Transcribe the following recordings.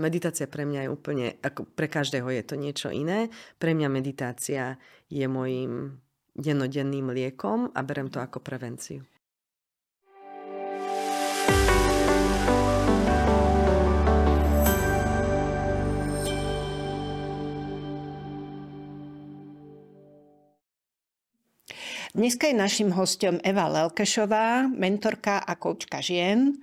Meditácia pre mňa je úplne, ako pre každého je to niečo iné. Pre mňa meditácia je mojim dennodenným liekom a berem to ako prevenciu. Dneska je našim hostom Eva Lelkešová, mentorka a koučka žien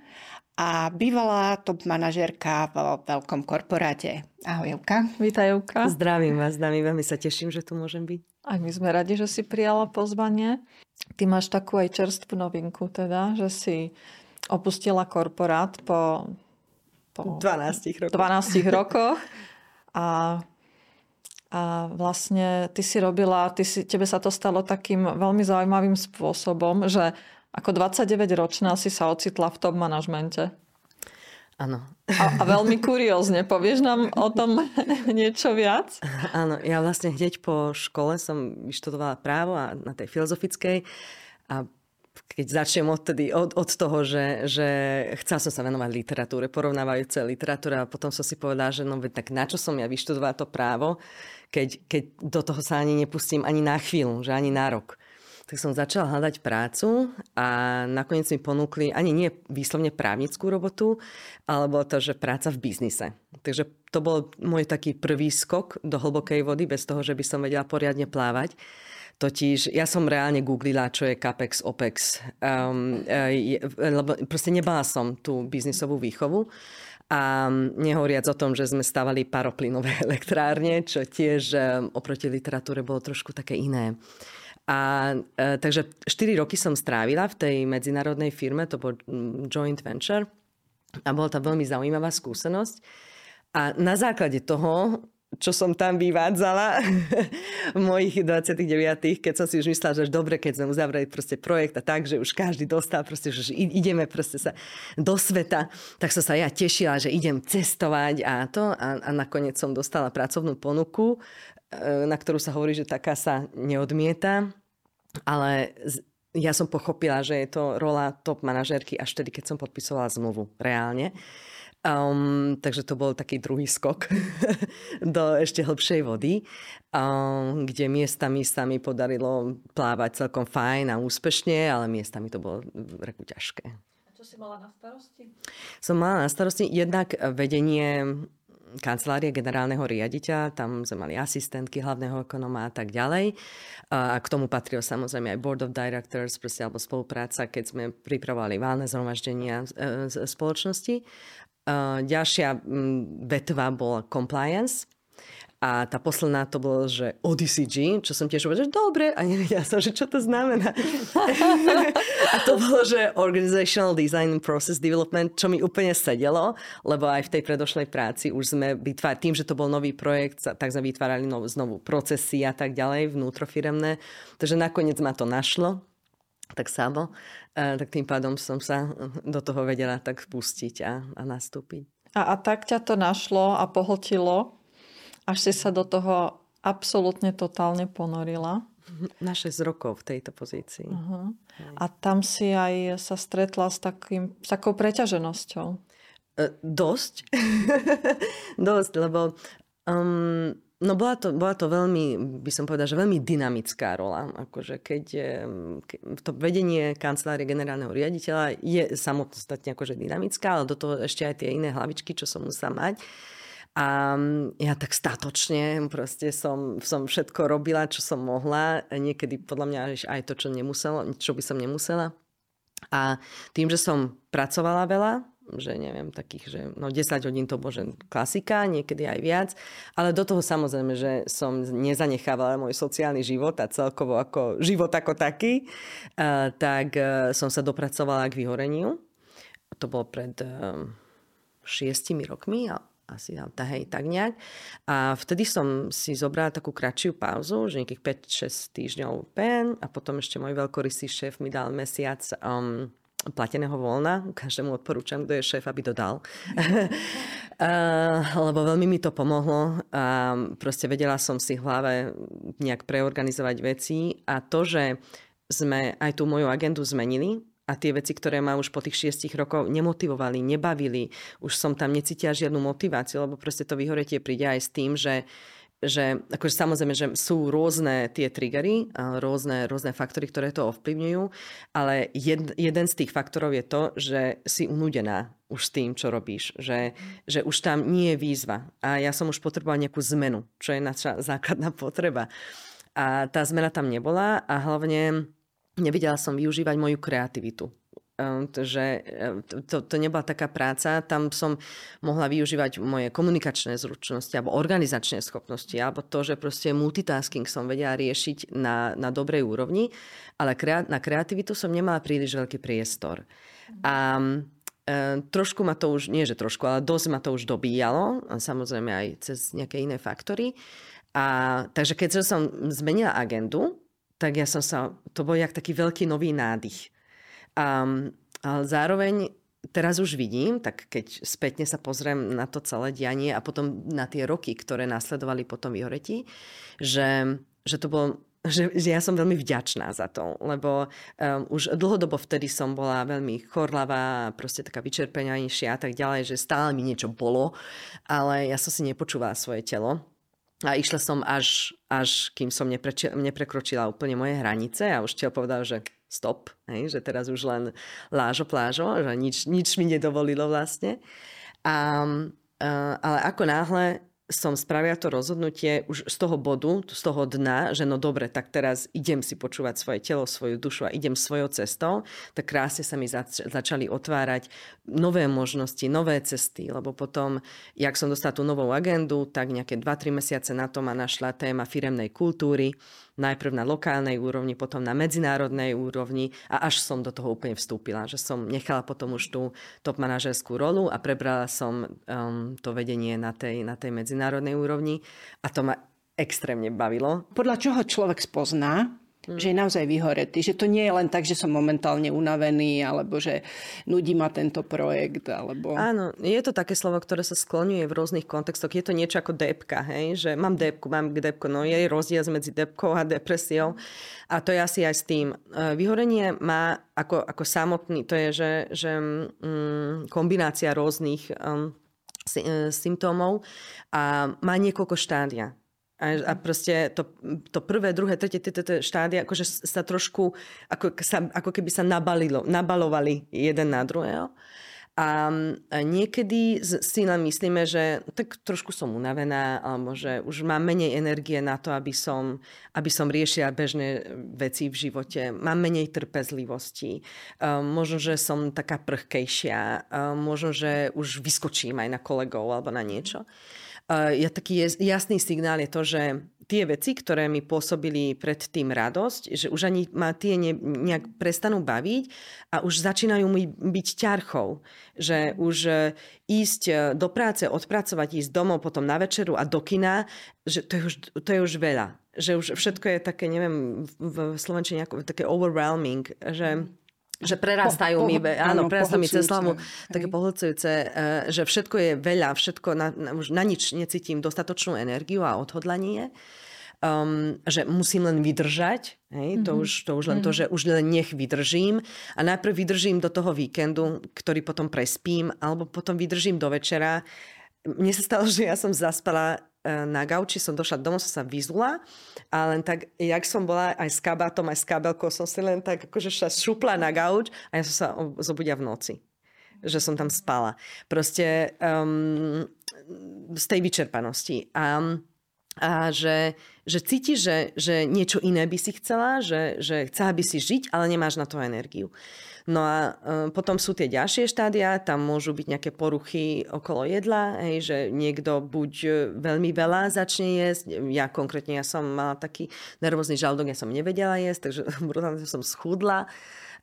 a bývalá top manažerka vo veľkom korporáte. Ahoj, Evka. Vítaj, Evka. Zdravím vás, dámy, veľmi sa teším, že tu môžem byť. Aj my sme radi, že si prijala pozvanie. Ty máš takú aj čerstvú novinku, teda, že si opustila korporát po, po 12 rokoch. 12 rokoch a a vlastne ty si robila, ty si, tebe sa to stalo takým veľmi zaujímavým spôsobom, že ako 29-ročná si sa ocitla v top manažmente. Áno. A, a veľmi kuriózne. Povieš nám o tom niečo viac? Áno, ja vlastne hneď po škole som vyštudovala právo a na tej filozofickej a keď začnem odtedy, od, od toho, že, že chcela som sa venovať literatúre, porovnávajúce literatúre a potom som si povedala, že no tak na čo som ja vyštudovala to právo, keď, keď do toho sa ani nepustím ani na chvíľu, že ani na rok. Tak som začala hľadať prácu a nakoniec mi ponúkli ani nie výslovne právnickú robotu, alebo to, že práca v biznise. Takže to bol môj taký prvý skok do hlbokej vody, bez toho, že by som vedela poriadne plávať. Totiž ja som reálne googlila, čo je CAPEX, OPEX, um, e, lebo proste nebala som tú biznisovú výchovu. A nehovoriac o tom, že sme stavali paroplynové elektrárne, čo tiež e, oproti literatúre bolo trošku také iné. A, e, takže 4 roky som strávila v tej medzinárodnej firme, to bol joint venture. A bola to veľmi zaujímavá skúsenosť. A na základe toho čo som tam vyvádzala v mojich 29 keď som si už myslela, že už dobre, keď sme uzavreli proste projekt a tak, že už každý dostal proste, že ideme proste sa do sveta, tak som sa ja tešila, že idem cestovať a to. A, a nakoniec som dostala pracovnú ponuku, e, na ktorú sa hovorí, že taká sa neodmieta, ale ja som pochopila, že je to rola top manažérky až vtedy, keď som podpisovala zmluvu reálne. Um, takže to bol taký druhý skok do ešte hlbšej vody, um, kde miestami sa mi podarilo plávať celkom fajn a úspešne, ale miestami to bolo reku ťažké. A čo si mala na starosti? Som mala na starosti jednak vedenie kancelárie generálneho riaditeľa, tam sme mali asistentky hlavného ekonoma a tak ďalej. A k tomu patril samozrejme aj Board of Directors, proste, alebo spolupráca, keď sme pripravovali válne zhromaždenia e, spoločnosti. Ďalšia vetva bola compliance. A tá posledná to bolo, že ODCG, čo som tiež povedala, že dobre, a nevedela som, že čo to znamená. a to bolo, že Organizational Design and Process Development, čo mi úplne sedelo, lebo aj v tej predošlej práci už sme vytvárali, tým, že to bol nový projekt, tak sme vytvárali nov, znovu procesy a tak ďalej, vnútrofiremné. Takže nakoniec ma to našlo tak samo, tak tým pádom som sa do toho vedela tak pustiť a, a nastúpiť. A, a tak ťa to našlo a pohltilo, až si sa do toho absolútne totálne ponorila. Na 6 rokov v tejto pozícii. Uh-huh. A tam si aj sa stretla s, takým, s takou preťaženosťou. E, dosť. dosť, lebo um, No bola to, bola to veľmi, by som povedala, že veľmi dynamická rola. Akože keď, keď to vedenie kancelárie generálneho riaditeľa je samostatne akože dynamická, ale do toho ešte aj tie iné hlavičky, čo som musela mať. A ja tak statočne proste som, som všetko robila, čo som mohla. Niekedy podľa mňa aj to, čo, nemusela, čo by som nemusela. A tým, že som pracovala veľa, že neviem, takých, že no 10 hodín to bože klasika, niekedy aj viac, ale do toho samozrejme, že som nezanechávala môj sociálny život a celkovo ako život ako taký, uh, tak uh, som sa dopracovala k vyhoreniu. To bolo pred uh, šiestimi rokmi, asi hej, tak nejak. A vtedy som si zobrala takú kratšiu pauzu, že nejakých 5-6 týždňov pen a potom ešte môj veľkorysý šéf mi dal mesiac um, plateného voľna. Každému odporúčam, kto je šéf, aby to dal. lebo veľmi mi to pomohlo. A proste vedela som si v hlave nejak preorganizovať veci. A to, že sme aj tú moju agendu zmenili, a tie veci, ktoré ma už po tých šiestich rokoch nemotivovali, nebavili, už som tam necítila žiadnu motiváciu, lebo proste to vyhoretie príde aj s tým, že že akože samozrejme, že sú rôzne tie triggery, rôzne, rôzne faktory, ktoré to ovplyvňujú, ale jed, jeden z tých faktorov je to, že si unudená už s tým, čo robíš, že, že už tam nie je výzva a ja som už potrebovala nejakú zmenu, čo je naša základná potreba. A tá zmena tam nebola a hlavne nevedela som využívať moju kreativitu. Ehm, že ehm, to, to nebola taká práca, tam som mohla využívať moje komunikačné zručnosti alebo organizačné schopnosti, alebo to, že proste multitasking som vedela riešiť na, na dobrej úrovni, ale na kreativitu som nemala príliš veľký priestor. A e, trošku ma to už, nie že trošku, ale dosť ma to už dobíjalo, samozrejme aj cez nejaké iné faktory. A, takže keď som zmenila agendu, tak ja som sa, to bol jak taký veľký nový nádych Um, ale zároveň teraz už vidím, tak keď spätne sa pozriem na to celé dianie a potom na tie roky, ktoré následovali potom vyhoretí, že, že to bolo že, že ja som veľmi vďačná za to, lebo um, už dlhodobo vtedy som bola veľmi chorlavá, proste taká vyčerpenejšia a tak ďalej, že stále mi niečo bolo, ale ja som si nepočúvala svoje telo. A išla som až, až kým som nepreči, neprekročila úplne moje hranice a už telo povedal, že stop, hej, že teraz už len lážo plážo, že nič, nič mi nedovolilo vlastne. A, ale ako náhle som spravila to rozhodnutie už z toho bodu, z toho dna, že no dobre, tak teraz idem si počúvať svoje telo, svoju dušu a idem svojou cestou, tak krásne sa mi zač- začali otvárať nové možnosti, nové cesty, lebo potom, jak som dostala tú novú agendu, tak nejaké 2-3 mesiace na to ma našla téma firemnej kultúry, najprv na lokálnej úrovni, potom na medzinárodnej úrovni a až som do toho úplne vstúpila, že som nechala potom už tú top manažerskú rolu a prebrala som um, to vedenie na tej, na tej medzinárodnej úrovni a to ma extrémne bavilo. Podľa čoho človek spozná, Mm. Že je naozaj vyhoretý. Že to nie je len tak, že som momentálne unavený, alebo že nudí ma tento projekt. Alebo... Áno, je to také slovo, ktoré sa skloňuje v rôznych kontextoch. Je to niečo ako depka, hej? že mám depku, mám depku. No je rozdiel medzi depkou a depresiou. A to je asi aj s tým. E, vyhorenie má ako, ako samotný, to je, že, že mm, kombinácia rôznych um, symptómov a má niekoľko štádia. A, a proste to, to prvé, druhé, tretie, tretie štádia, akože sa trošku, ako, sa, ako keby sa nabalilo, nabalovali jeden na druhého. A, niekedy si len myslíme, že tak trošku som unavená, alebo že už mám menej energie na to, aby som, aby som riešila bežné veci v živote. Mám menej trpezlivosti. Um, možno, že som taká prchkejšia. Um, možno, že už vyskočím aj na kolegov alebo na niečo ja taký jasný signál je to, že tie veci, ktoré mi pôsobili predtým radosť, že už ani ma tie ne, nejak prestanú baviť a už začínajú mi byť ťarchou. Že už e, ísť e, do práce, odpracovať, ísť domov, potom na večeru a do kina, že to je už, to je už veľa. Že už všetko je také, neviem, v Slovenčine také overwhelming, že že prerastajú po, mi, po, áno, prerastajú mi cez hlavu, také pohľcujúce, eh, že všetko je veľa, všetko, na, už na nič necítim dostatočnú energiu a odhodlanie. Um, že musím len vydržať, hej, mm-hmm. to, už, to už len mm-hmm. to, že už len nech vydržím a najprv vydržím do toho víkendu, ktorý potom prespím, alebo potom vydržím do večera. Mne sa stalo, že ja som zaspala E, na gauči, som došla domov, som sa vyzula a len tak, jak som bola aj s kabátom, aj s kabelkou, som si len tak akože sa šupla na gauč a ja som sa zobudia v noci že som tam spala. Proste um, z tej vyčerpanosti. A, a že, že cítiš, že, že niečo iné by si chcela, že, že chcela by si žiť, ale nemáš na to energiu. No a e, potom sú tie ďalšie štádia, tam môžu byť nejaké poruchy okolo jedla, hej, že niekto buď e, veľmi veľa začne jesť, ja konkrétne ja som mala taký nervózny žalúdok, ja som nevedela jesť, takže brutálne som schudla.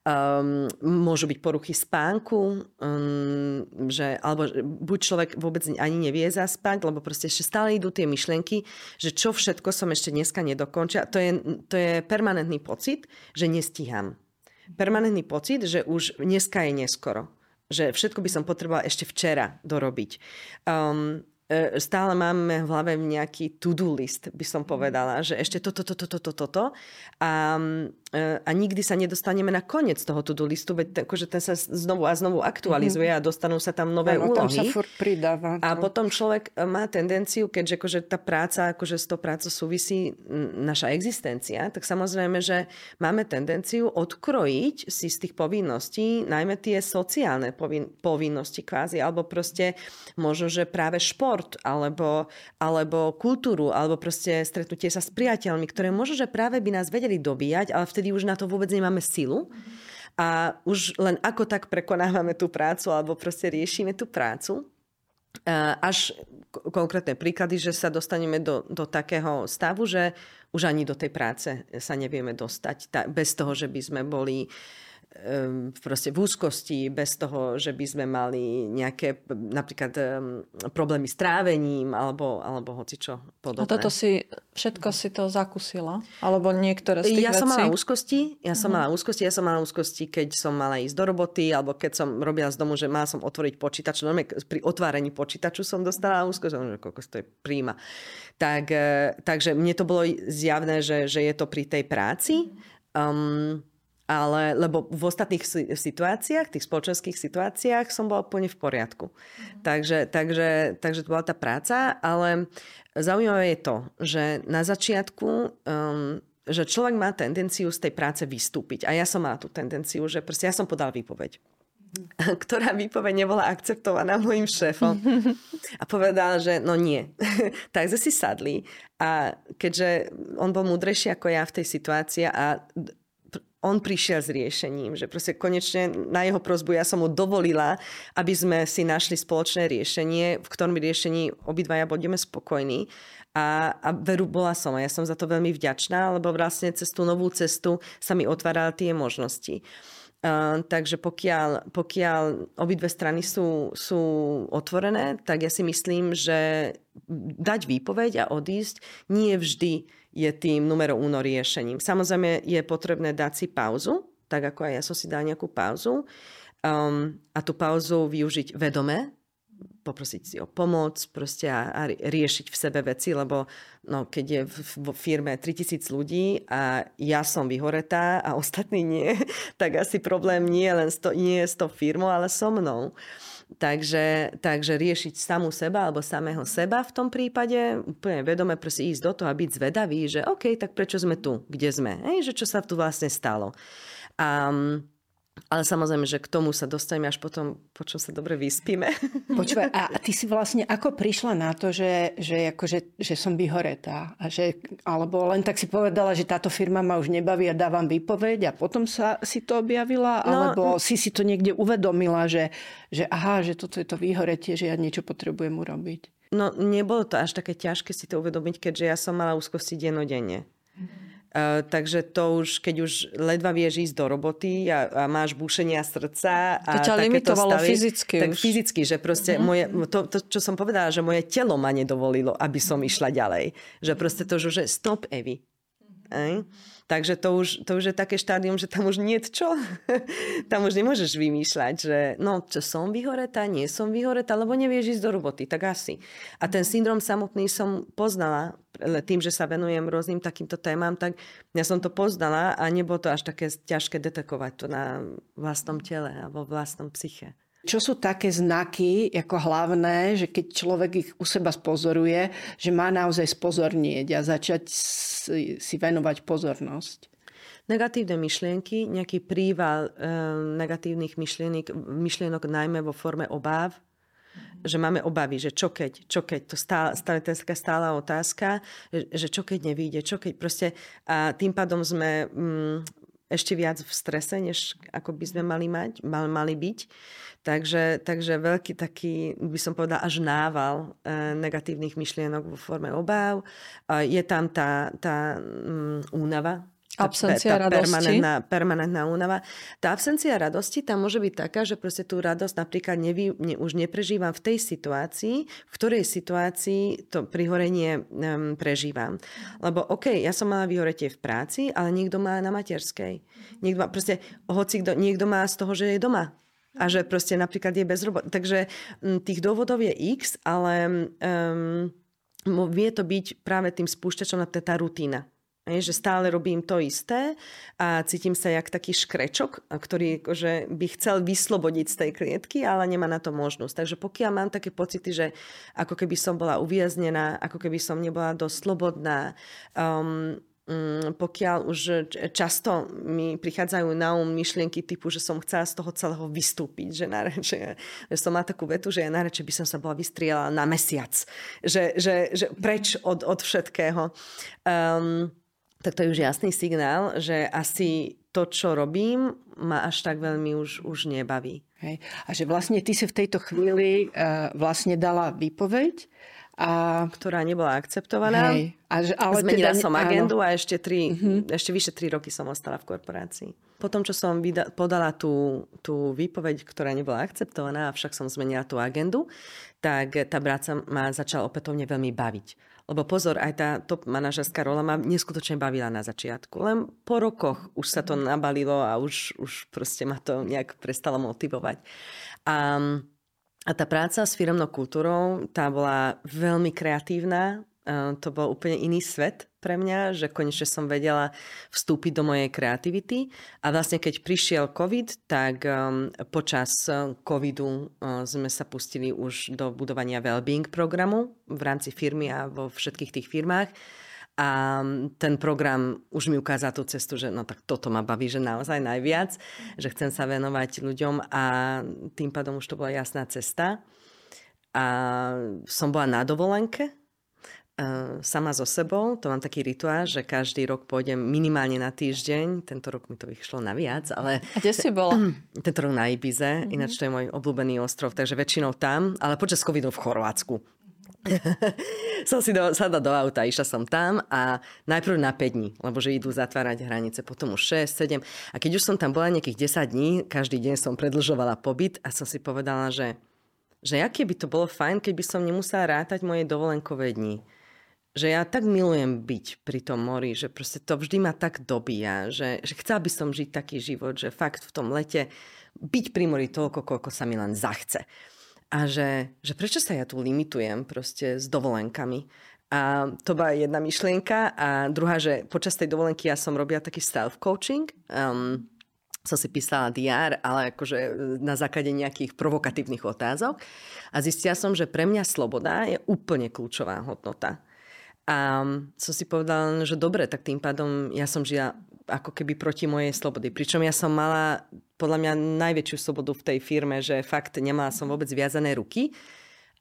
Um, môžu byť poruchy spánku, um, že, alebo buď človek vôbec ani nevie zaspať, lebo proste ešte stále idú tie myšlienky, že čo všetko som ešte dneska nedokončila. To je, to je permanentný pocit, že nestíham permanentný pocit, že už dneska je neskoro. Že všetko by som potrebovala ešte včera dorobiť. Um, stále máme v hlave nejaký to-do list, by som povedala, že ešte toto, toto, toto, toto. A, E, a nikdy sa nedostaneme na koniec toho to-do listu, veď akože ten sa znovu a znovu aktualizuje mm-hmm. a dostanú sa tam nové ano, úlohy. Tam sa furt pridáva. A potom človek e, má tendenciu, keďže akože tá práca, akože s tou prácou súvisí naša existencia, tak samozrejme, že máme tendenciu odkrojiť si z tých povinností, najmä tie sociálne povin- povinnosti kvázi, alebo proste možno, že práve šport, alebo, alebo kultúru, alebo proste stretnutie sa s priateľmi, ktoré možno, že práve by nás vedeli dobíjať, ale v vtedy už na to vôbec nemáme silu. A už len ako tak prekonávame tú prácu alebo proste riešime tú prácu. Až konkrétne príklady, že sa dostaneme do, do takého stavu, že už ani do tej práce sa nevieme dostať bez toho, že by sme boli uh, proste v úzkosti, bez toho, že by sme mali nejaké napríklad problémy s trávením alebo, alebo hoci čo podobné. A toto si, všetko si to zakusila? Alebo niektoré z tých Ja vecí? som mala úzkosti, ja som uh-huh. mala úzkosti, ja som mala úzkosti, keď som mala ísť do roboty, alebo keď som robila z domu, že mala som otvoriť počítač. Normálne pri otváraní počítaču som dostala úzkosť, že koľko to je príjma. Tak, e, takže mne to bolo zjavné, že, že je to pri tej práci. Um, ale, lebo v ostatných situáciách, tých spoločenských situáciách som bola úplne v poriadku. Mm. Takže, takže, takže to bola tá práca, ale zaujímavé je to, že na začiatku um, že človek má tendenciu z tej práce vystúpiť. A ja som mala tú tendenciu, že proste ja som podal výpoveď mhm. ktorá výpoveď nebola akceptovaná môjim šéfom. A povedal, že no nie. Takže si sadli a keďže on bol múdrejší ako ja v tej situácii a on prišiel s riešením, že proste konečne na jeho prozbu ja som mu dovolila, aby sme si našli spoločné riešenie, v ktorom riešení obidvaja budeme spokojní. A, a veru bola som a ja som za to veľmi vďačná, lebo vlastne cez tú novú cestu sa mi otvárali tie možnosti. Uh, takže pokiaľ, pokiaľ obidve strany sú, sú otvorené, tak ja si myslím, že dať výpoveď a odísť nie vždy je tým numero uno riešením. Samozrejme je potrebné dať si pauzu, tak ako aj ja som si dal nejakú pauzu um, a tú pauzu využiť vedome, poprosiť si o pomoc proste a, a riešiť v sebe veci, lebo no, keď je v, firme 3000 ľudí a ja som vyhoretá a ostatní nie, tak asi problém nie, len sto, nie je s tou firmou, ale so mnou. Takže, takže riešiť samú seba alebo samého seba v tom prípade, úplne vedome proste ísť do toho a byť zvedavý, že OK, tak prečo sme tu, kde sme, hej, že čo sa tu vlastne stalo. A ale samozrejme, že k tomu sa dostaneme až potom, po čom sa dobre vyspíme. Počúvaj, a ty si vlastne ako prišla na to, že, že, akože, že som vyhoretá? A že, alebo len tak si povedala, že táto firma ma už nebaví a dávam výpoveď a potom sa si to objavila? No, alebo si si to niekde uvedomila, že, že aha, že toto je to vyhoretie, že ja niečo potrebujem urobiť? No nebolo to až také ťažké si to uvedomiť, keďže ja som mala úzkosti denodenne. Mm-hmm. Uh, takže to už, keď už ledva vieš ísť do roboty a, a máš bušenia srdca a to ťa limitovalo stavy, fyzicky tak už. fyzicky, že proste mm-hmm. moje, to, to, čo som povedala, že moje telo ma nedovolilo, aby som išla ďalej. Že proste to, že stop, Evi. Mm-hmm. Takže to už, to už je také štádium, že tam už nie je čo. tam už nemôžeš vymýšľať, že no, čo som vyhoretá, nie som vyhoretá, lebo nevieš ísť do roboty, tak asi. A ten syndrom samotný som poznala tým, že sa venujem rôznym takýmto témam, tak ja som to poznala a nebolo to až také ťažké detekovať to na vlastnom tele alebo vlastnom psyche. Čo sú také znaky ako hlavné, že keď človek ich u seba spozoruje, že má naozaj spozornieť a začať si, venovať pozornosť? Negatívne myšlienky, nejaký príval e, negatívnych myšlienok, myšlienok najmä vo forme obáv, že máme obavy, že čo keď, čo keď, to stále to je taká stála otázka, že čo keď nevíde, čo keď proste a tým pádom sme mm, ešte viac v strese, než ako by sme mali mať, mal, mali byť. Takže, takže veľký taký, by som povedala, až nával e, negatívnych myšlienok vo forme obáv. E, je tam tá, tá um, únava, Absencia tá, tá radosti. Permanentná, permanentná únava. Tá absencia radosti tam môže byť taká, že proste tú radosť napríklad nevy, ne, už neprežívam v tej situácii, v ktorej situácii to prihorenie um, prežívam. Lebo OK, ja som mala vyhoretie v práci, ale niekto má na materskej. Niekto má, proste, hoci kto, niekto má z toho, že je doma a že proste napríklad je bez roboty. Takže tých dôvodov je x, ale um, vie to byť práve tým spúšťačom na tá rutina. Že stále robím to isté a cítim sa jak taký škrečok, ktorý akože by chcel vyslobodiť z tej klietky, ale nemá na to možnosť. Takže pokiaľ mám také pocity, že ako keby som bola uviaznená, ako keby som nebola dosť slobodná, um, Mm, pokiaľ už často mi prichádzajú na um myšlienky typu, že som chcela z toho celého vystúpiť, že, na, že, som má takú vetu, že ja najradšej by som sa bola vystriela na mesiac, že, že, že preč od, od všetkého. Um, tak to je už jasný signál, že asi to, čo robím, ma až tak veľmi už, už nebaví. Hej. A že vlastne ty si v tejto chvíli uh, vlastne dala výpoveď a... ktorá nebola akceptovaná. Hej. A, že, ale Zmenila teda, som agendu áno. a ešte, tri, uh-huh. ešte vyše tri roky som ostala v korporácii. Potom, čo som vyda- podala tú, tú výpoveď, ktorá nebola akceptovaná, avšak som zmenila tú agendu, tak tá práca ma začala opätovne veľmi baviť. Lebo pozor, aj tá top manažerská rola ma neskutočne bavila na začiatku. Len po rokoch už sa to nabalilo a už, už proste ma to nejak prestalo motivovať. A a tá práca s firmnou kultúrou, tá bola veľmi kreatívna. To bol úplne iný svet pre mňa, že konečne som vedela vstúpiť do mojej kreativity. A vlastne keď prišiel COVID, tak um, počas COVIDu uh, sme sa pustili už do budovania well-being programu v rámci firmy a vo všetkých tých firmách. A ten program už mi ukázal tú cestu, že no tak toto ma baví, že naozaj najviac, že chcem sa venovať ľuďom a tým pádom už to bola jasná cesta. A som bola na dovolenke, sama so sebou. To mám taký rituál, že každý rok pôjdem minimálne na týždeň. Tento rok mi to vyšlo na viac, ale... A kde si bola? Tento rok na Ibize, mm-hmm. ináč to je môj obľúbený ostrov, takže väčšinou tam, ale počas covidu v Chorvátsku. som si do, sadla do auta, išla som tam a najprv na 5 dní, lebo že idú zatvárať hranice, potom už 6, 7. A keď už som tam bola nejakých 10 dní, každý deň som predlžovala pobyt a som si povedala, že, že aké by to bolo fajn, keby som nemusela rátať moje dovolenkové dni. Že ja tak milujem byť pri tom mori, že proste to vždy ma tak dobíja, že, že chcela by som žiť taký život, že fakt v tom lete byť pri mori toľko, koľko sa mi len zachce a že, že prečo sa ja tu limitujem proste s dovolenkami. A to bola jedna myšlienka. A druhá, že počas tej dovolenky ja som robila taký self-coaching. Um, som si písala DR, ale akože na základe nejakých provokatívnych otázok. A zistila som, že pre mňa sloboda je úplne kľúčová hodnota. A som si povedala, že dobre, tak tým pádom ja som žila ako keby proti mojej slobody. Pričom ja som mala podľa mňa najväčšiu slobodu v tej firme, že fakt nemala som vôbec viazané ruky,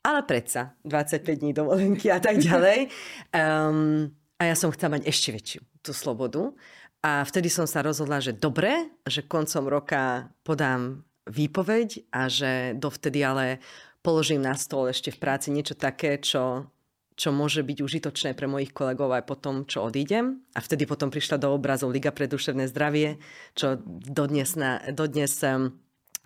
ale predsa 25 dní dovolenky a tak ďalej. Um, a ja som chcela mať ešte väčšiu tú slobodu. A vtedy som sa rozhodla, že dobre, že koncom roka podám výpoveď a že dovtedy ale položím na stôl ešte v práci niečo také, čo čo môže byť užitočné pre mojich kolegov aj po tom, čo odídem. A vtedy potom prišla do obrazov Liga pre duševné zdravie, čo dodnes, na, dodnes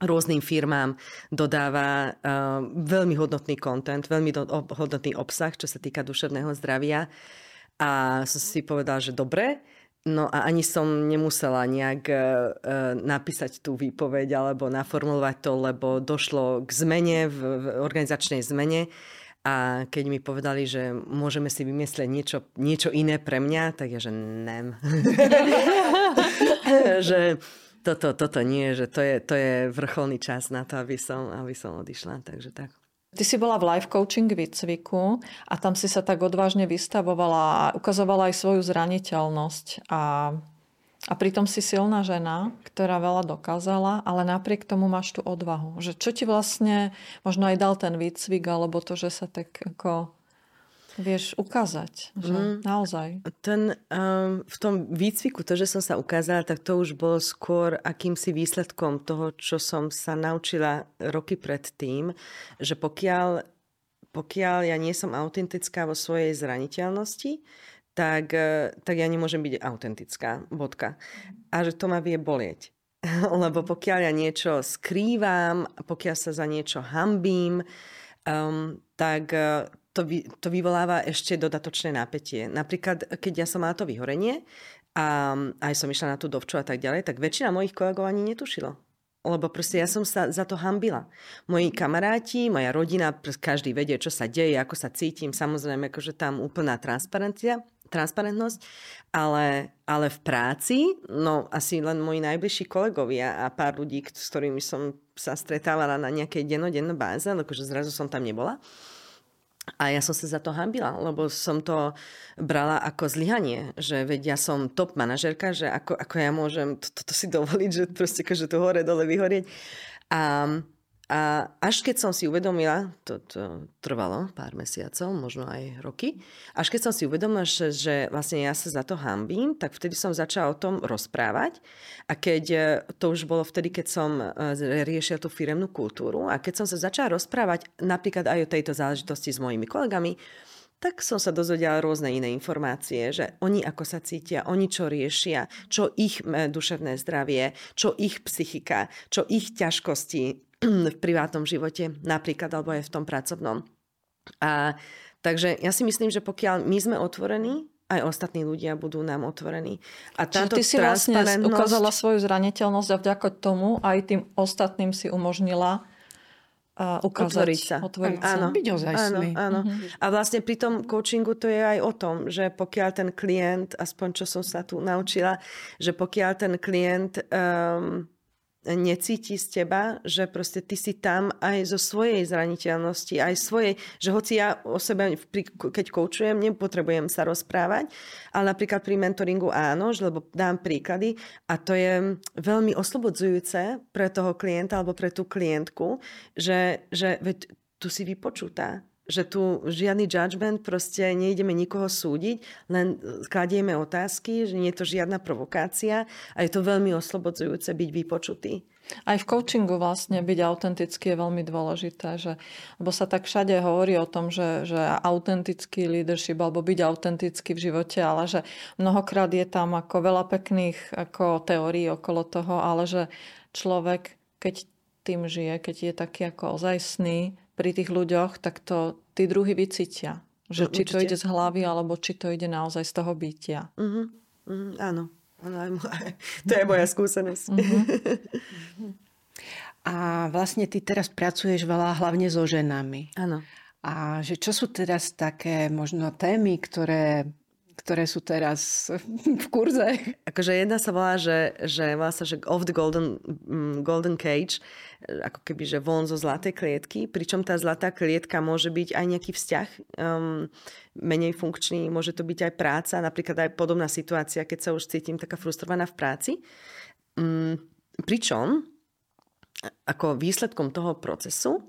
rôznym firmám dodáva uh, veľmi hodnotný content, veľmi do, hodnotný obsah, čo sa týka duševného zdravia. A som si povedala, že dobre, No a ani som nemusela nejak uh, napísať tú výpoveď alebo naformulovať to, lebo došlo k zmene, v, v organizačnej zmene a keď mi povedali, že môžeme si vymyslieť niečo, niečo iné pre mňa, tak ja, že nem. že toto, toto nie, že to je, to je vrcholný čas na to, aby som, aby som odišla. Takže tak. Ty si bola v life coaching výcviku a tam si sa tak odvážne vystavovala a ukazovala aj svoju zraniteľnosť a a pritom si silná žena, ktorá veľa dokázala, ale napriek tomu máš tú odvahu. Že čo ti vlastne možno aj dal ten výcvik, alebo to, že sa tak ako vieš ukázať. Že mm. naozaj. Ten, um, v tom výcviku, to, že som sa ukázala, tak to už bolo skôr akýmsi výsledkom toho, čo som sa naučila roky predtým, že pokiaľ, pokiaľ ja nie som autentická vo svojej zraniteľnosti, tak, e, tak ja nemôžem byť autentická. Bodka. A že to ma vie bolieť. Lebo pokiaľ ja niečo skrývam, pokiaľ sa za niečo hambím, um, tak e, to, vy, to vyvoláva ešte dodatočné napätie. Napríklad, keď ja som mala to vyhorenie a aj som išla na tú dovču a tak ďalej, tak väčšina mojich kolegov ani netušilo. Lebo proste ja som sa za to hambila. Moji kamaráti, moja rodina, každý vedie, čo sa deje, ako sa cítim. Samozrejme, akože tam úplná transparencia transparentnosť, ale, ale v práci, no asi len moji najbližší kolegovia a pár ľudí, s ktorými som sa stretávala na nejakej dennodennej báze, akože zrazu som tam nebola. A ja som sa za to hambila, lebo som to brala ako zlyhanie, že veď ja som top manažerka, že ako, ako ja môžem toto to, to si dovoliť, že proste že to hore dole vyhorieť. A a až keď som si uvedomila, to, to trvalo pár mesiacov, možno aj roky, až keď som si uvedomila, že, že vlastne ja sa za to hambím, tak vtedy som začala o tom rozprávať. A keď, e, to už bolo vtedy, keď som e, riešila tú firemnú kultúru a keď som sa začala rozprávať napríklad aj o tejto záležitosti s mojimi kolegami, tak som sa dozvedela rôzne iné informácie, že oni ako sa cítia, oni čo riešia, čo ich duševné zdravie, čo ich psychika, čo ich ťažkosti v privátnom živote napríklad, alebo aj v tom pracovnom. A takže ja si myslím, že pokiaľ my sme otvorení, aj ostatní ľudia budú nám otvorení. A táto Čiže ty si vlastne ukázala svoju zraniteľnosť a vďaka tomu aj tým ostatným si umožnila uh, ukázať. Otvoriť sa. Otvoriť sa. Áno, byť áno, áno. Uh-huh. A vlastne pri tom coachingu to je aj o tom, že pokiaľ ten klient, aspoň čo som sa tu naučila, že pokiaľ ten klient um, necíti z teba, že proste ty si tam aj zo svojej zraniteľnosti, aj svojej, že hoci ja o sebe, keď koučujem, nepotrebujem sa rozprávať, ale napríklad pri mentoringu áno, lebo dám príklady a to je veľmi oslobodzujúce pre toho klienta alebo pre tú klientku, že, že veď tu si vypočutá, že tu žiadny judgment, proste nejdeme nikoho súdiť, len kladieme otázky, že nie je to žiadna provokácia a je to veľmi oslobodzujúce byť vypočutý. Aj v coachingu vlastne byť autentický je veľmi dôležité, že, lebo sa tak všade hovorí o tom, že, že autentický leadership alebo byť autentický v živote, ale že mnohokrát je tam ako veľa pekných ako teórií okolo toho, ale že človek, keď tým žije, keď je taký ako ozajstný, pri tých ľuďoch, tak to tí druhí vycítia. Že či Určite. to ide z hlavy, alebo či to ide naozaj z toho bytia. Uh-huh. Uh-huh. Áno. To je moja skúsenosť. Uh-huh. A vlastne ty teraz pracuješ veľa hlavne so ženami. Áno. A že čo sú teraz také možno témy, ktoré ktoré sú teraz v kurze. Akože jedna sa volá, že, že sa, že off the golden, um, golden cage, ako keby, že von zo zlatej klietky, pričom tá zlatá klietka môže byť aj nejaký vzťah um, menej funkčný, môže to byť aj práca, napríklad aj podobná situácia, keď sa už cítim taká frustrovaná v práci. Um, pričom ako výsledkom toho procesu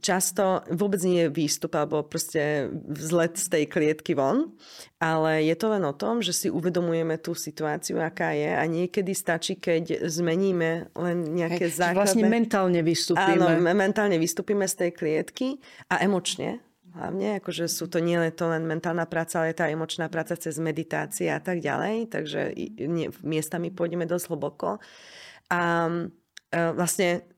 často vôbec nie je výstup alebo proste vzlet z tej klietky von, ale je to len o tom, že si uvedomujeme tú situáciu, aká je a niekedy stačí, keď zmeníme len nejaké Hej, základné... Vlastne mentálne vystúpime. Áno, mentálne vystúpime z tej klietky a emočne hlavne, akože sú to nie len to len mentálna práca, ale tá emočná práca cez meditácie a tak ďalej, takže miestami pôjdeme dosť hlboko. A e, vlastne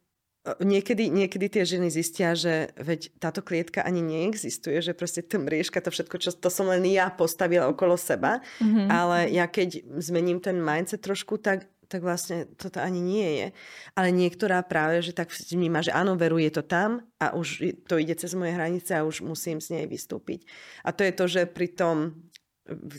Niekedy, niekedy tie ženy zistia, že veď táto klietka ani neexistuje, že proste mriežka, to všetko, čo to som len ja postavila okolo seba, mm-hmm. ale ja keď zmením ten mindset trošku, tak, tak vlastne toto ani nie je. Ale niektorá práve, že tak vníma, že áno, veruje to tam a už to ide cez moje hranice a už musím z nej vystúpiť. A to je to, že pri tom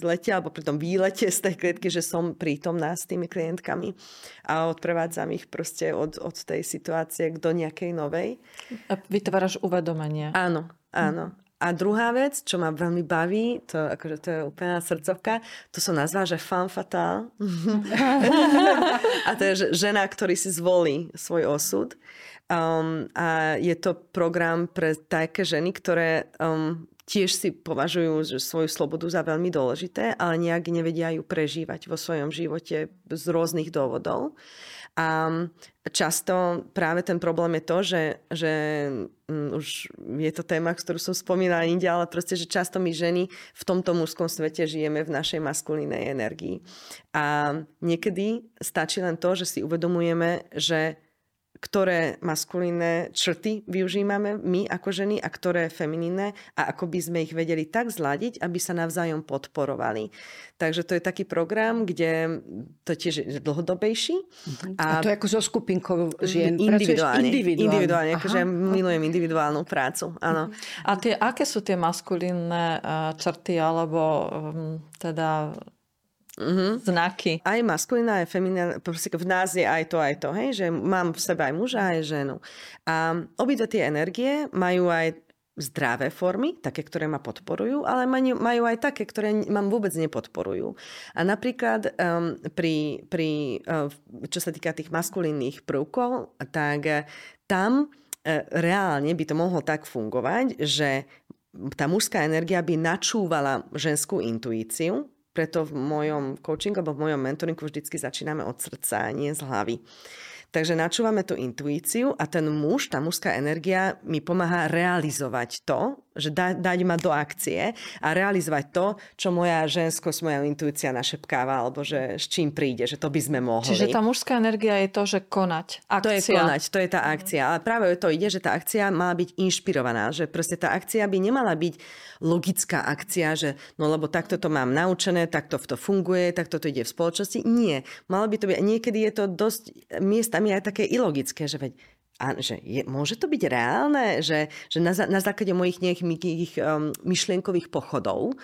lete alebo pri tom výlete z tej klietky, že som prítomná s tými klientkami a odprevádzam ich proste od, od tej situácie do nejakej novej. A vytváraš uvedomenie. Áno, áno. A druhá vec, čo ma veľmi baví, to, akože to je úplná srdcovka, to som nazvala, že fan fatal. a to je žena, ktorý si zvolí svoj osud. Um, a je to program pre také ženy, ktoré um, tiež si považujú svoju slobodu za veľmi dôležité, ale nejak nevedia ju prežívať vo svojom živote z rôznych dôvodov. A často práve ten problém je to, že, že mm, už je to téma, ktorú som spomínala inde, ale proste, že často my ženy v tomto mužskom svete žijeme v našej maskulínej energii. A niekedy stačí len to, že si uvedomujeme, že ktoré maskulínne črty využívame my ako ženy a ktoré feminínne a ako by sme ich vedeli tak zladiť, aby sa navzájom podporovali. Takže to je taký program, kde to tiež je dlhodobejší. Uh-huh. A, a to je ako so skupinkou žien? Individuálne. Individuálne, individuálne akože ja milujem individuálnu prácu. Áno. A tie, aké sú tie maskulínne uh, črty alebo um, teda Mm-hmm. znaky. Aj maskulina, aj feminina, proste v nás je aj to, aj to, hej, že mám v sebe aj muža, aj ženu. A obidve tie energie majú aj zdravé formy, také, ktoré ma podporujú, ale majú aj také, ktoré ma vôbec nepodporujú. A napríklad um, pri, pri uh, čo sa týka tých maskulínnych prvkov, tak uh, tam uh, reálne by to mohlo tak fungovať, že tá mužská energia by načúvala ženskú intuíciu, preto v mojom coachingu alebo v mojom mentoringu vždycky začíname od srdca, nie z hlavy. Takže načúvame tú intuíciu a ten muž, tá mužská energia mi pomáha realizovať to, že da, dať ma do akcie a realizovať to, čo moja ženskosť, moja intuícia našepkáva, alebo že s čím príde, že to by sme mohli. Čiže tá mužská energia je to, že konať. Akcia. To je konať, to je tá akcia. Ale práve o to ide, že tá akcia má byť inšpirovaná, že proste tá akcia by nemala byť logická akcia, že no lebo takto to mám naučené, takto to funguje, takto to ide v spoločnosti. Nie. Malo by to byť, niekedy je to dosť miestami aj také ilogické, že veď a že je, môže to byť reálne, že, že na, na základe mojich nejakých um, myšlienkových pochodov um,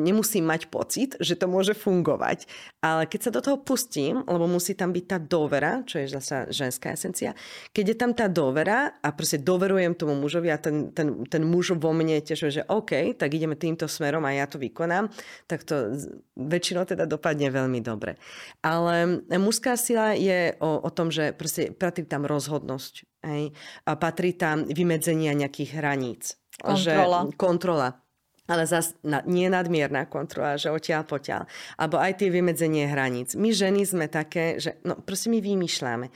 nemusím mať pocit, že to môže fungovať. Ale keď sa do toho pustím, lebo musí tam byť tá dôvera, čo je zase ženská esencia, keď je tam tá dôvera a proste doverujem tomu mužovi a ten, ten, ten muž vo mne tiež, že OK, tak ideme týmto smerom a ja to vykonám, tak to väčšinou teda dopadne veľmi dobre. Ale mužská sila je o, o tom, že proste patrí tam rozhodnosť Hej. A patrí tam vymedzenia nejakých hraníc. Kontrola. Že, kontrola ale zas na, nie nadmierna kontrola, že odtiaľ potiaľ. Alebo aj tie vymedzenie hraníc. My ženy sme také, že no proste my vymýšľame.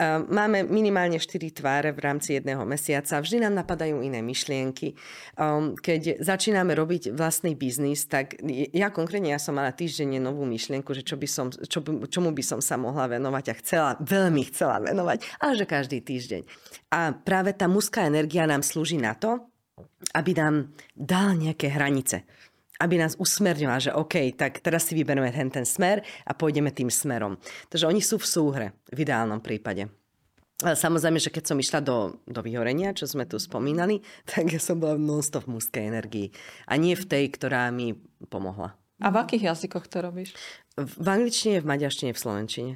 Uh, máme minimálne 4 tváre v rámci jedného mesiaca. Vždy nám napadajú iné myšlienky. Um, keď začíname robiť vlastný biznis, tak ja konkrétne ja som mala týždenne novú myšlienku, že čo by som, čo, čomu by som sa mohla venovať a chcela, veľmi chcela venovať, ale že každý týždeň. A práve tá mužská energia nám slúži na to, aby nám dal nejaké hranice. Aby nás usmerňovala, že OK, tak teraz si vyberieme ten, ten smer a pôjdeme tým smerom. Takže oni sú v súhre, v ideálnom prípade. Ale samozrejme, že keď som išla do, do vyhorenia, čo sme tu spomínali, tak ja som bola non-stop v mužskej energii. A nie v tej, ktorá mi pomohla. A v akých jazykoch to robíš? V, v angličtine, v maďarštine, v slovenčine.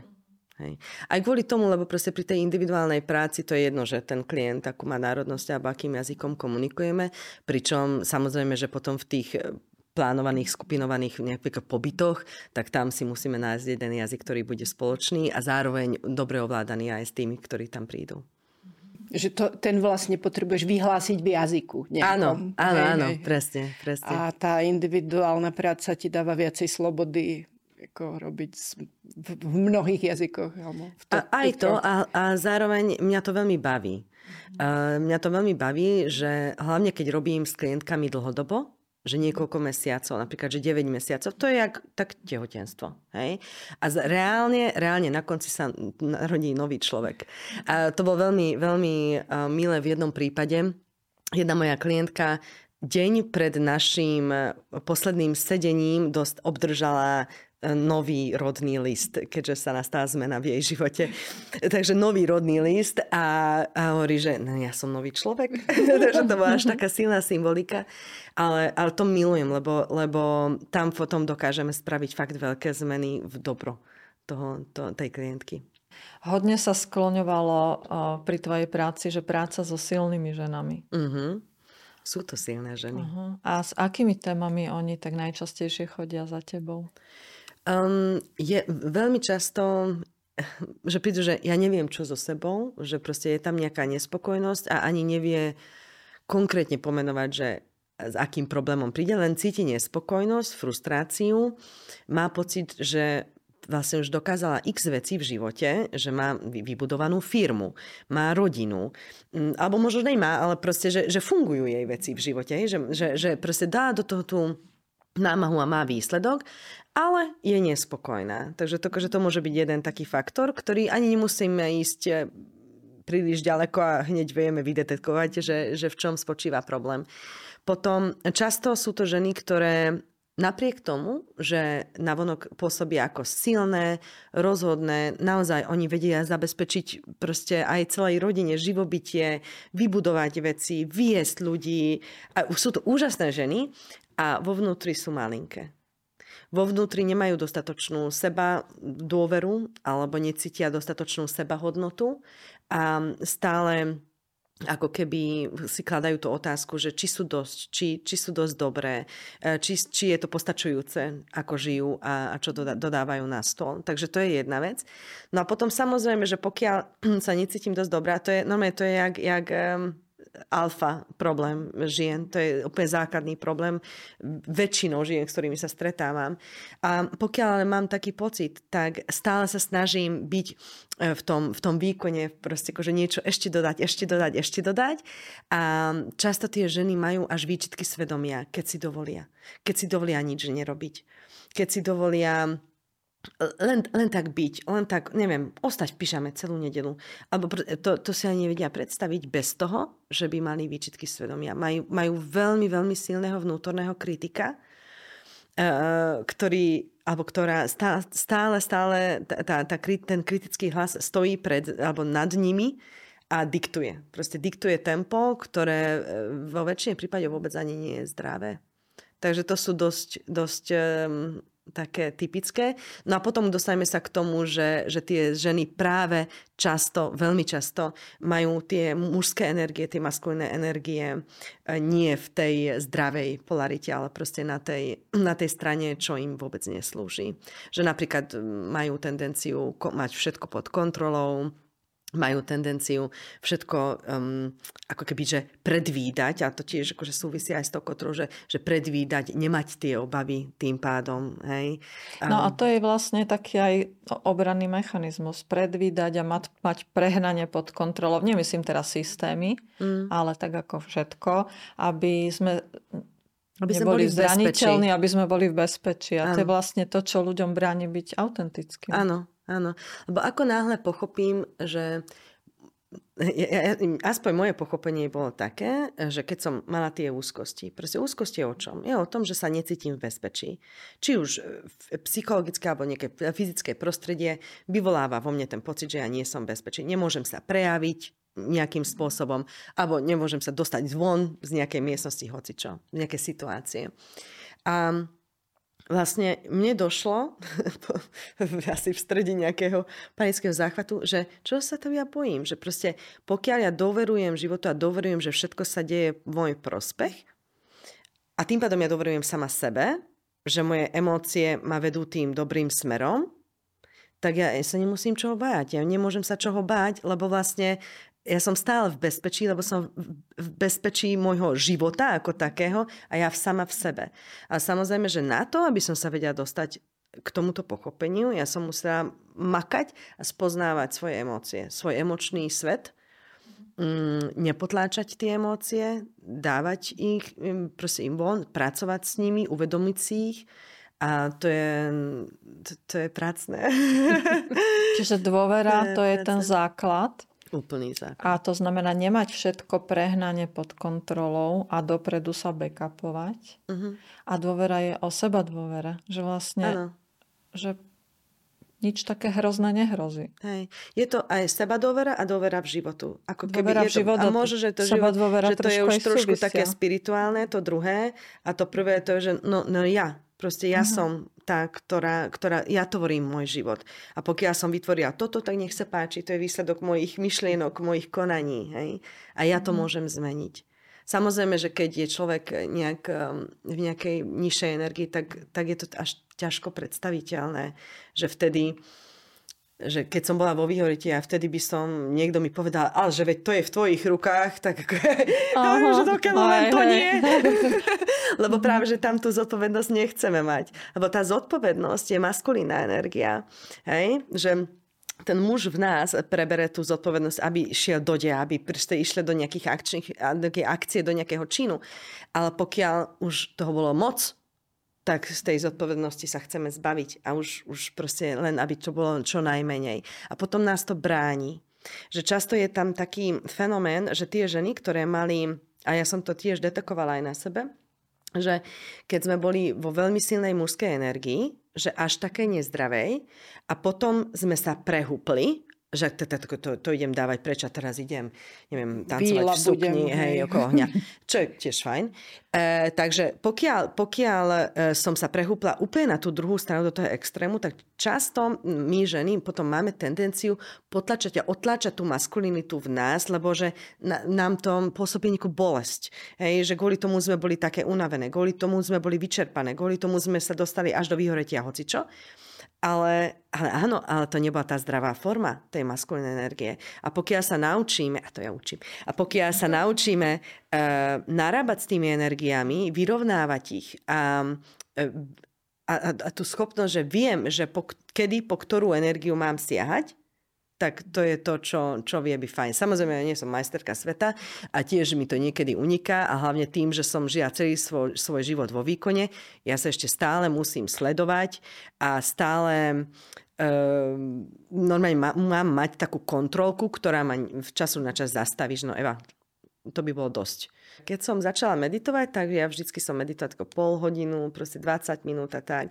Hej. Aj kvôli tomu, lebo proste pri tej individuálnej práci to je jedno, že ten klient akú má národnosť a akým jazykom komunikujeme, pričom samozrejme, že potom v tých eh, plánovaných, skupinovaných nejakých pobytoch, tak tam si musíme nájsť jeden jazyk, ktorý bude spoločný a zároveň dobre ovládaný aj s tými, ktorí tam prídu. Že to, ten vlastne potrebuješ vyhlásiť v jazyku. Nejakom. Áno, áno, hej, áno, hej. presne, presne. A tá individuálna práca ti dáva viacej slobody ako robiť v, v mnohých jazykoch. Alebo v to, a, aj to a, a zároveň mňa to veľmi baví. Uh, mňa to veľmi baví, že hlavne keď robím s klientkami dlhodobo, že niekoľko mesiacov, napríklad, že 9 mesiacov, to je jak, tak tehotenstvo. Hej? A reálne, reálne na konci sa narodí nový človek. A to bolo veľmi, veľmi uh, milé v jednom prípade. Jedna moja klientka deň pred našim posledným sedením dosť obdržala nový rodný list, keďže sa nastala zmena v jej živote. Takže nový rodný list a, a hovorí, že no, ja som nový človek. Takže to bola až taká silná symbolika. Ale, ale to milujem, lebo, lebo tam potom dokážeme spraviť fakt veľké zmeny v dobro toho, to, tej klientky. Hodne sa skloňovalo uh, pri tvojej práci, že práca so silnými ženami. Uh-huh. Sú to silné ženy. Uh-huh. A s akými témami oni tak najčastejšie chodia za tebou? Um, je veľmi často že prídu, že ja neviem, čo so sebou, že proste je tam nejaká nespokojnosť a ani nevie konkrétne pomenovať, že s akým problémom príde, len cíti nespokojnosť, frustráciu, má pocit, že vlastne už dokázala x veci v živote, že má vybudovanú firmu, má rodinu, alebo možno nemá, ale proste, že, že fungujú jej veci v živote, že, že, že proste dá do toho tú námahu a má výsledok, ale je nespokojná. Takže to, že to môže byť jeden taký faktor, ktorý ani nemusíme ísť eh, príliš ďaleko a hneď vieme vydetekovať, že, že v čom spočíva problém. Potom často sú to ženy, ktoré Napriek tomu, že navonok pôsobia ako silné, rozhodné, naozaj oni vedia zabezpečiť proste aj celej rodine živobytie, vybudovať veci, viesť ľudí. A sú to úžasné ženy a vo vnútri sú malinké. Vo vnútri nemajú dostatočnú seba dôveru alebo necítia dostatočnú seba hodnotu a stále ako keby si kladajú tú otázku, že či sú dosť, či, či sú dosť dobré, e, či, či je to postačujúce, ako žijú a, a čo dodávajú na stôl. Takže to je jedna vec. No a potom samozrejme, že pokiaľ sa necítim dosť dobrá, to je, normálne to je jak, jak um, alfa problém žien. To je úplne základný problém väčšinou žien, s ktorými sa stretávam. A pokiaľ ale mám taký pocit, tak stále sa snažím byť e, v tom, v tom výkone, proste akože niečo ešte dodať, ešte dodať, ešte dodať. A často tie ženy majú až výčitky svedomia, keď si dovolia. Keď si dovolia nič nerobiť. Keď si dovolia len, len tak byť, len tak, neviem, ostať v pyžame celú nedelu. Alebo to, to si ani nevedia predstaviť bez toho, že by mali výčitky svedomia. Majú, majú veľmi, veľmi silného vnútorného kritika, uh, ktorý, alebo ktorá stále, stále, tá, tá, ten kritický hlas stojí pred, alebo nad nimi a diktuje. Proste diktuje tempo, ktoré e, vo väčšine prípade vôbec ani nie je zdravé. Takže to sú dosť, dosť um, také typické. No a potom dostaneme sa k tomu, že, že tie ženy práve často, veľmi často majú tie mužské energie, tie maskulné energie e, nie v tej zdravej polarite, ale proste na tej, na tej strane, čo im vôbec neslúži. Že napríklad majú tendenciu mať všetko pod kontrolou, majú tendenciu všetko um, ako keby, že predvídať a to tiež akože súvisí aj s tou kotrou, že, že predvídať, nemať tie obavy tým pádom. Hej. Um, no a to je vlastne taký aj obranný mechanizmus. Predvídať a mať, mať prehnanie pod kontrolou. Nemyslím teraz systémy, mm. ale tak ako všetko, aby sme aby sme boli zraniteľní, aby sme boli v bezpečí. A ano. to je vlastne to, čo ľuďom bráni byť autentickým. Áno, Áno, lebo ako náhle pochopím, že ja, ja, aspoň moje pochopenie bolo také, že keď som mala tie úzkosti, proste úzkosti je o čom? Je o tom, že sa necítim v bezpečí. Či už psychologické alebo nejaké fyzické prostredie vyvoláva vo mne ten pocit, že ja nie som v bezpečí. Nemôžem sa prejaviť nejakým spôsobom, alebo nemôžem sa dostať zvon z nejakej miestnosti, hocičo, z nejakej situácie. A vlastne mne došlo asi v strede nejakého panického záchvatu, že čo sa to ja bojím, že proste pokiaľ ja doverujem životu a doverujem, že všetko sa deje v môj prospech a tým pádom ja doverujem sama sebe, že moje emócie ma vedú tým dobrým smerom, tak ja sa nemusím čoho báť. Ja nemôžem sa čoho báť, lebo vlastne ja som stále v bezpečí, lebo som v bezpečí môjho života ako takého a ja sama v sebe. A samozrejme, že na to, aby som sa vedela dostať k tomuto pochopeniu, ja som musela makať a spoznávať svoje emócie, svoj emočný svet, mm, nepotláčať tie emócie, dávať ich, mm, prosím, im von, pracovať s nimi, uvedomiť si ich, a to je, to, to je pracné. Čiže dôvera, to je, to je ten základ. Úplný základ. A to znamená nemať všetko prehnane pod kontrolou a dopredu sa backupovať. Uh-huh. A dôvera je o seba dôvera. Že vlastne, ano. že nič také hrozné nehrozí. Hej. Je to aj seba dôvera a dôvera v životu. Ako keby dôvera je to, život, a môže, že to, život, že to je už trošku súvisia. také spirituálne, to druhé. A to prvé to je, že no, no ja, Proste ja uh-huh. som tá, ktorá, ktorá, ja tvorím môj život. A pokiaľ som vytvorila toto, tak nech sa páči, to je výsledok mojich myšlienok, mojich konaní. Hej? A ja to uh-huh. môžem zmeniť. Samozrejme, že keď je človek nejak, um, v nejakej nižšej energii, tak, tak je to až ťažko predstaviteľné, že vtedy že keď som bola vo výhorite a vtedy by som, niekto mi povedal, ale že veď to je v tvojich rukách, tak ako, že dokiaľ len to nie. Lebo práve, že tam tú zodpovednosť nechceme mať. Lebo tá zodpovednosť je maskulínna energia. Hej? Že ten muž v nás prebere tú zodpovednosť, aby šiel do deja, aby proste išli do nejakých akčných, do akcie, do nejakého činu. Ale pokiaľ už toho bolo moc, tak z tej zodpovednosti sa chceme zbaviť a už, už proste len, aby to bolo čo najmenej. A potom nás to bráni. Že často je tam taký fenomén, že tie ženy, ktoré mali, a ja som to tiež detekovala aj na sebe, že keď sme boli vo veľmi silnej mužskej energii, že až také nezdravej a potom sme sa prehúpli že to, to, to, to idem dávať preč a teraz idem, neviem, tancovať Bíla v sukni, budem, hej, okolo ohňa, čo je tiež fajn. E, takže pokiaľ, pokiaľ e, som sa prehúpla úplne na tú druhú stranu do toho extrému, tak často my ženy potom máme tendenciu potlačať a otlačať tú maskulinitu v nás, lebo že na, nám to pôsobí nejakú bolesť. Hej, že kvôli tomu sme boli také unavené, kvôli tomu sme boli vyčerpané, kvôli tomu sme sa dostali až do vyhoretia hocičo. Ale, ale áno, ale to nebola tá zdravá forma tej maskulínej energie. A pokiaľ sa naučíme, a to ja učím, a pokiaľ sa naučíme uh, narábať s tými energiami, vyrovnávať ich a, uh, a, a, a tú schopnosť, že viem, že po, kedy po ktorú energiu mám siahať, tak to je to, čo, čo vie byť fajn. Samozrejme, ja nie som majsterka sveta a tiež mi to niekedy uniká a hlavne tým, že som žila celý svoj, svoj život vo výkone, ja sa ešte stále musím sledovať a stále Uh, normálne má, mám mať takú kontrolku, ktorá ma v času na čas zastaví, že no Eva, to by bolo dosť. Keď som začala meditovať, tak ja vždycky som meditovala pol hodinu, proste 20 minút a tak.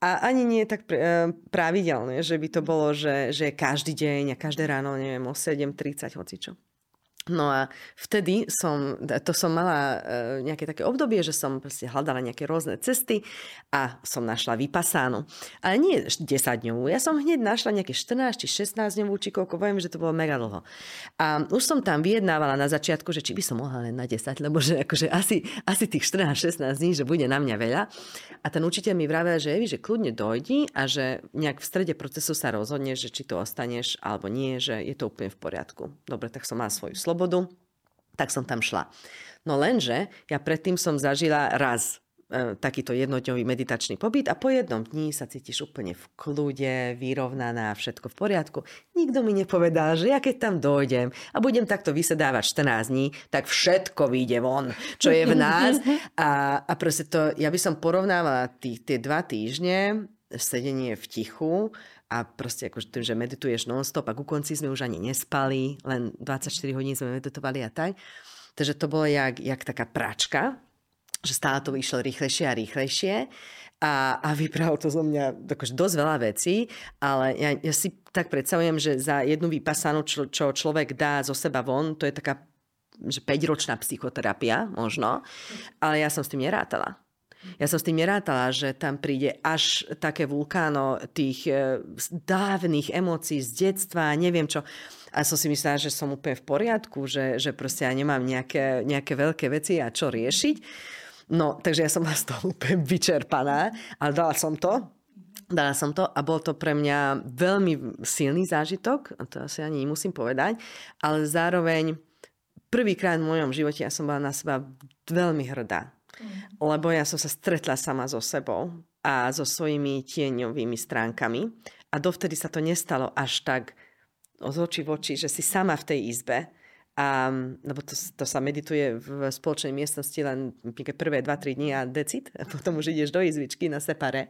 A ani nie je tak e, pravidelné, že by to bolo, že, že každý deň a každé ráno, neviem, o 7.30, hocičo. No a vtedy som, to som mala e, nejaké také obdobie, že som proste hľadala nejaké rôzne cesty a som našla vypasánu. Ale nie 10 dňovú, ja som hneď našla nejaké 14 či 16 dňovú, či koľko, poviem, že to bolo mega dlho. A už som tam vyjednávala na začiatku, že či by som mohla len na 10, lebo že akože asi, asi tých 14-16 dní, že bude na mňa veľa. A ten učiteľ mi vravel, že Evi, že kľudne dojdi a že nejak v strede procesu sa rozhodneš, že či to ostaneš alebo nie, že je to úplne v poriadku. Dobre, tak som mala svoju slobodu, tak som tam šla. No lenže ja predtým som zažila raz e, takýto jednodňový meditačný pobyt a po jednom dni sa cítiš úplne v kľude, vyrovnaná, všetko v poriadku. Nikto mi nepovedal, že ja keď tam dojdem a budem takto vysedávať 14 dní, tak všetko vyjde von, čo je v nás. A, a proste to, ja by som porovnávala tí, tie dva týždne sedenie v tichu a proste akože tým, že medituješ non-stop a ku konci sme už ani nespali, len 24 hodín sme meditovali a tak. Takže to bolo jak, jak taká pračka, že stále to vyšlo rýchlejšie a rýchlejšie a, a vypravil to zo mňa akože dosť veľa vecí, ale ja, ja si tak predstavujem, že za jednu vypasanú, čo, čo človek dá zo seba von, to je taká že 5-ročná psychoterapia možno, ale ja som s tým nerátala. Ja som s tým nerátala, že tam príde až také vulkáno tých e, dávnych emócií z detstva, neviem čo. A som si myslela, že som úplne v poriadku, že, že proste ja nemám nejaké, nejaké veľké veci a čo riešiť. No, takže ja som vás toho úplne vyčerpaná, ale dala som to. Dala som to a bol to pre mňa veľmi silný zážitok, to asi ani nemusím povedať, ale zároveň prvýkrát v mojom živote ja som bola na seba veľmi hrdá lebo ja som sa stretla sama so sebou a so svojimi tieňovými stránkami. A dovtedy sa to nestalo až tak z očí v oči, že si sama v tej izbe. A, lebo to, to sa medituje v spoločnej miestnosti len prvé 2-3 dní a decit, a potom už ideš do izbičky na separe.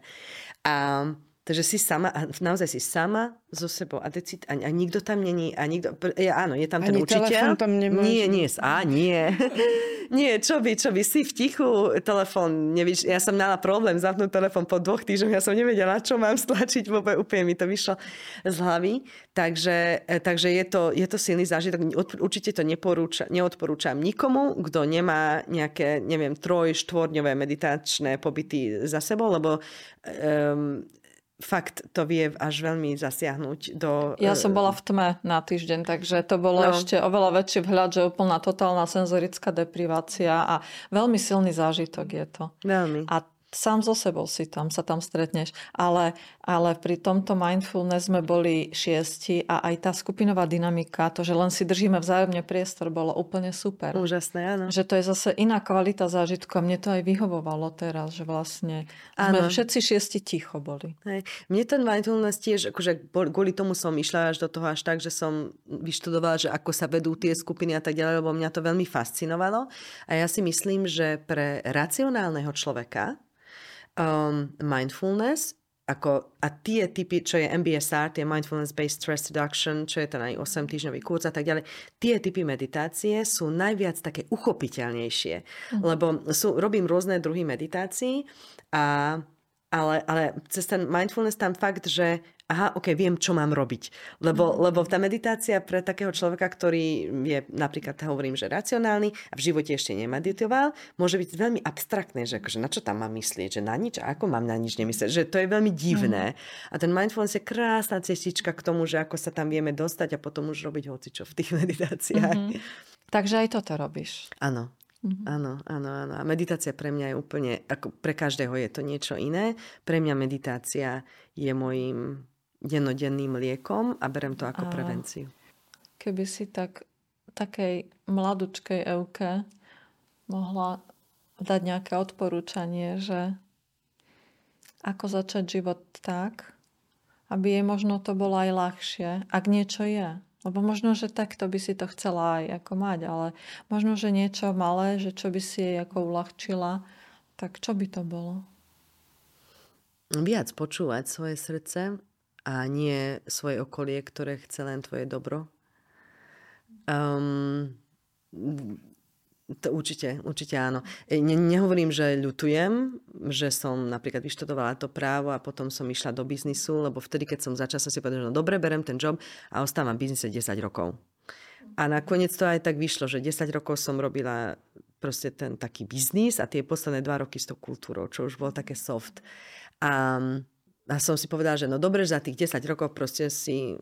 A Takže si sama, naozaj si sama so sebou a, decid, a, a nikto tam není, a nikto, ja, áno, je tam Ani ten učiteľ. tam nemáš. Nie, nie, a nie. nie, čo by, čo by, si v tichu, telefón, nevíš, ja som mala problém zapnúť telefón po dvoch týždňoch, ja som nevedela, čo mám stlačiť, vôbec úplne mi to vyšlo z hlavy. Takže, e, takže je, to, je to silný zážitok, určite to neporúča, neodporúčam nikomu, kto nemá nejaké, neviem, troj, štvorňové meditačné pobyty za sebou, lebo um, fakt to vie až veľmi zasiahnuť do... Ja som bola v tme na týždeň, takže to bolo no. ešte oveľa väčší vhľad, že úplná totálna senzorická deprivácia a veľmi silný zážitok je to. Veľmi. A sám so sebou si tam, sa tam stretneš. Ale, ale pri tomto mindfulness sme boli šiesti a aj tá skupinová dynamika, to, že len si držíme vzájomne priestor, bolo úplne super. Úžasné, áno. Že to je zase iná kvalita zážitku a mne to aj vyhovovalo teraz, že vlastne áno. sme všetci šiesti ticho boli. Hej. Mne ten mindfulness tiež, akože kvôli tomu som išla až do toho až tak, že som vyštudovala, že ako sa vedú tie skupiny a tak ďalej, lebo mňa to veľmi fascinovalo. A ja si myslím, že pre racionálneho človeka um, mindfulness ako, a tie typy, čo je MBSR, tie Mindfulness Based Stress Reduction, čo je ten aj 8 týždňový kurz a tak ďalej, tie typy meditácie sú najviac také uchopiteľnejšie. Mm. Lebo sú, robím rôzne druhy meditácií a ale, ale cez ten mindfulness tam fakt, že aha, ok, viem, čo mám robiť. Lebo, mm. lebo tá meditácia pre takého človeka, ktorý je napríklad, hovorím, že racionálny a v živote ešte nemeditoval, môže byť veľmi abstraktné, že akože na čo tam mám myslieť, že na nič, a ako mám na nič nemyslieť, že to je veľmi divné. Mm. A ten mindfulness je krásna cestička k tomu, že ako sa tam vieme dostať a potom už robiť hocičo v tých meditáciách. Mm-hmm. Takže aj toto robíš. Áno. Mm-hmm. Áno, áno, áno. A meditácia pre mňa je úplne, ako pre každého je to niečo iné. Pre mňa meditácia je môjim dennodenným liekom a berem to ako a prevenciu. Keby si tak takej mladučkej Euke mohla dať nejaké odporúčanie, že ako začať život tak, aby jej možno to bolo aj ľahšie, ak niečo je. Lebo možno, že takto by si to chcela aj ako mať, ale možno, že niečo malé, že čo by si jej ako uľahčila, tak čo by to bolo? Viac počúvať svoje srdce a nie svoje okolie, ktoré chce len tvoje dobro. Um, to určite, určite áno. E, ne, nehovorím, že ľutujem, že som napríklad vyštudovala to právo a potom som išla do biznisu, lebo vtedy, keď som začala, som si povedala, že no dobre, berem ten job a ostávam v biznise 10 rokov. A nakoniec to aj tak vyšlo, že 10 rokov som robila proste ten taký biznis a tie posledné dva roky s tou kultúrou, čo už bolo také soft. A a som si povedala, že no dobre, za tých 10 rokov proste si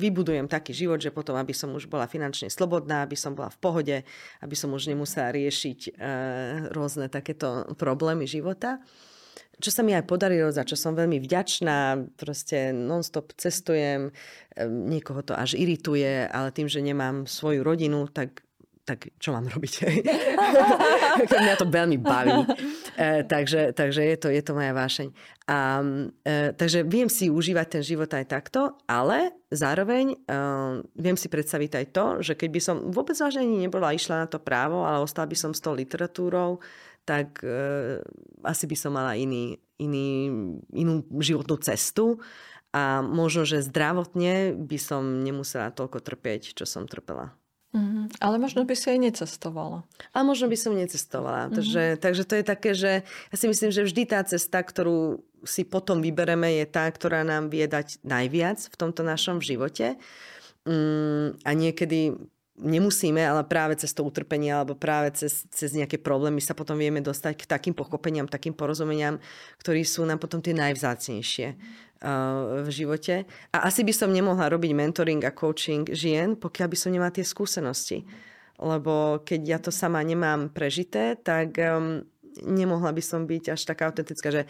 vybudujem taký život, že potom, aby som už bola finančne slobodná, aby som bola v pohode, aby som už nemusela riešiť e, rôzne takéto problémy života. Čo sa mi aj podarilo, za čo som veľmi vďačná, proste non-stop cestujem, e, niekoho to až irituje, ale tým, že nemám svoju rodinu, tak tak čo mám robiť? Mňa to veľmi baví. E, takže takže je, to, je to moja vášeň. A, e, takže viem si užívať ten život aj takto, ale zároveň e, viem si predstaviť aj to, že keď by som vôbec vážne nebola išla na to právo, ale ostala by som s tou literatúrou, tak e, asi by som mala iný, iný, inú životnú cestu a možno, že zdravotne by som nemusela toľko trpieť, čo som trpela. Mm-hmm. Ale možno by si aj necestovala. Ale možno by som necestovala. Mm-hmm. Takže, takže to je také, že ja si myslím, že vždy tá cesta, ktorú si potom vybereme, je tá, ktorá nám vie dať najviac v tomto našom živote. Mm, a niekedy nemusíme, ale práve cez to utrpenie alebo práve cez, cez nejaké problémy sa potom vieme dostať k takým pochopeniam, takým porozumeniam, ktorí sú nám potom tie najvzácnejšie v živote. A asi by som nemohla robiť mentoring a coaching žien, pokiaľ by som nemala tie skúsenosti. Lebo keď ja to sama nemám prežité, tak um, nemohla by som byť až taká autentická, že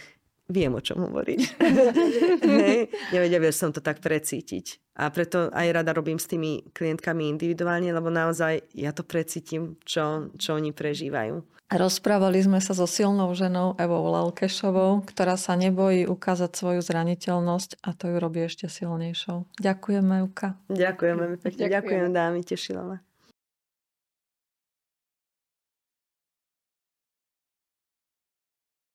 viem, o čom hovoriť. Hej, nevedela by som to tak precítiť. A preto aj rada robím s tými klientkami individuálne, lebo naozaj ja to precítim, čo, čo oni prežívajú. Rozprávali sme sa so silnou ženou Evou Lalkešovou, ktorá sa nebojí ukázať svoju zraniteľnosť a to ju robí ešte silnejšou. Ďakujeme, Euka. Ďakujeme pekne. Ďakujem, dámy, tešila ma.